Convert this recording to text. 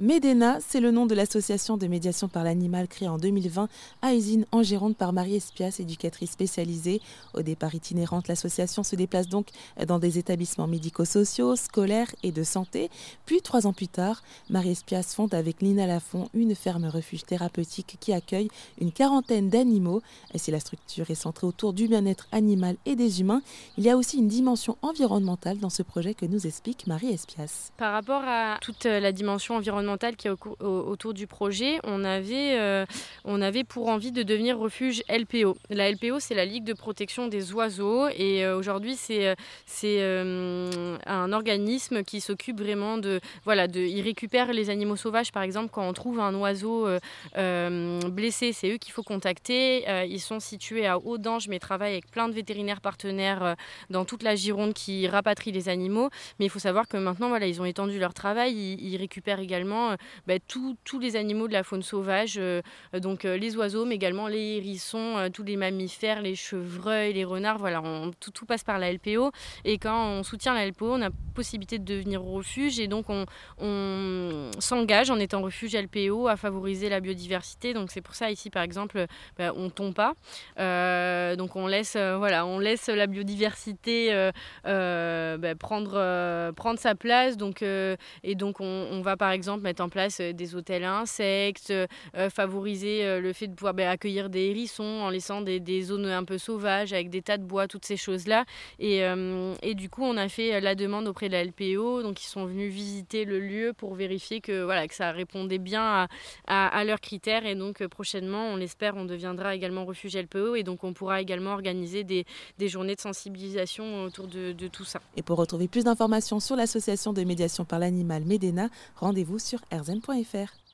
Médéna, c'est le nom de l'association de médiation par l'animal créée en 2020 à Usine en Gironde par Marie Espias, éducatrice spécialisée. Au départ itinérante, l'association se déplace donc dans des établissements médico-sociaux, scolaires et de santé. Puis, trois ans plus tard, Marie Espias fonde avec Lina Lafont une ferme refuge thérapeutique qui accueille une quarantaine d'animaux. Si la structure est centrée autour du bien-être animal et des humains, il y a aussi une dimension environnementale dans ce projet que nous explique Marie Espias. Par rapport à toute la dimension environnementale, qui est autour du projet, on avait, euh, on avait pour envie de devenir refuge LPO. La LPO, c'est la Ligue de protection des oiseaux et euh, aujourd'hui, c'est euh, un organisme qui s'occupe vraiment de... Voilà, de, il récupère les animaux sauvages, par exemple, quand on trouve un oiseau blessé, c'est eux qu'il faut contacter. ils sont situés à Audange, mais travaillent avec plein de vétérinaires partenaires dans toute la Gironde qui rapatrient les animaux. Mais il faut savoir que maintenant, voilà, ils ont étendu leur travail, ils récupèrent également euh, bah, tous les animaux de la faune sauvage, euh, donc euh, les oiseaux, mais également les hérissons, tous les mammifères, les chevreuils, les renards. Voilà, tout, passe par la LPO. Et quand on soutient la LPO, on a possibilité de devenir refuge et donc on, s'engage en étant refuge LPO à favoriser la biodiversité. Donc c'est pour ça ici, par exemple, bah, on tombe pas. donc on laisse, voilà, on laisse la biodiversité bah, prendre, sa place. Donc, et donc on, on va par exemple mettre en place euh, des hôtels à insectes, euh, favoriser euh, le fait de pouvoir bah, accueillir des hérissons en laissant des, zones un peu sauvages avec des tas de bois, toutes ces choses-là. Et, du coup, on a fait la demande auprès de la LPO, donc ils sont venus visiter le lieu pour vérifier que, voilà, que ça répondait bien à, leurs critères. Et donc prochainement, on l'espère, on deviendra également refuge LPO et donc on pourra également organiser des, des journées de sensibilisation autour de, tout ça. Et pour retrouver plus d'informations sur l'association de médiation par l'animal Médéna, rendez-vous sur rzn.fr.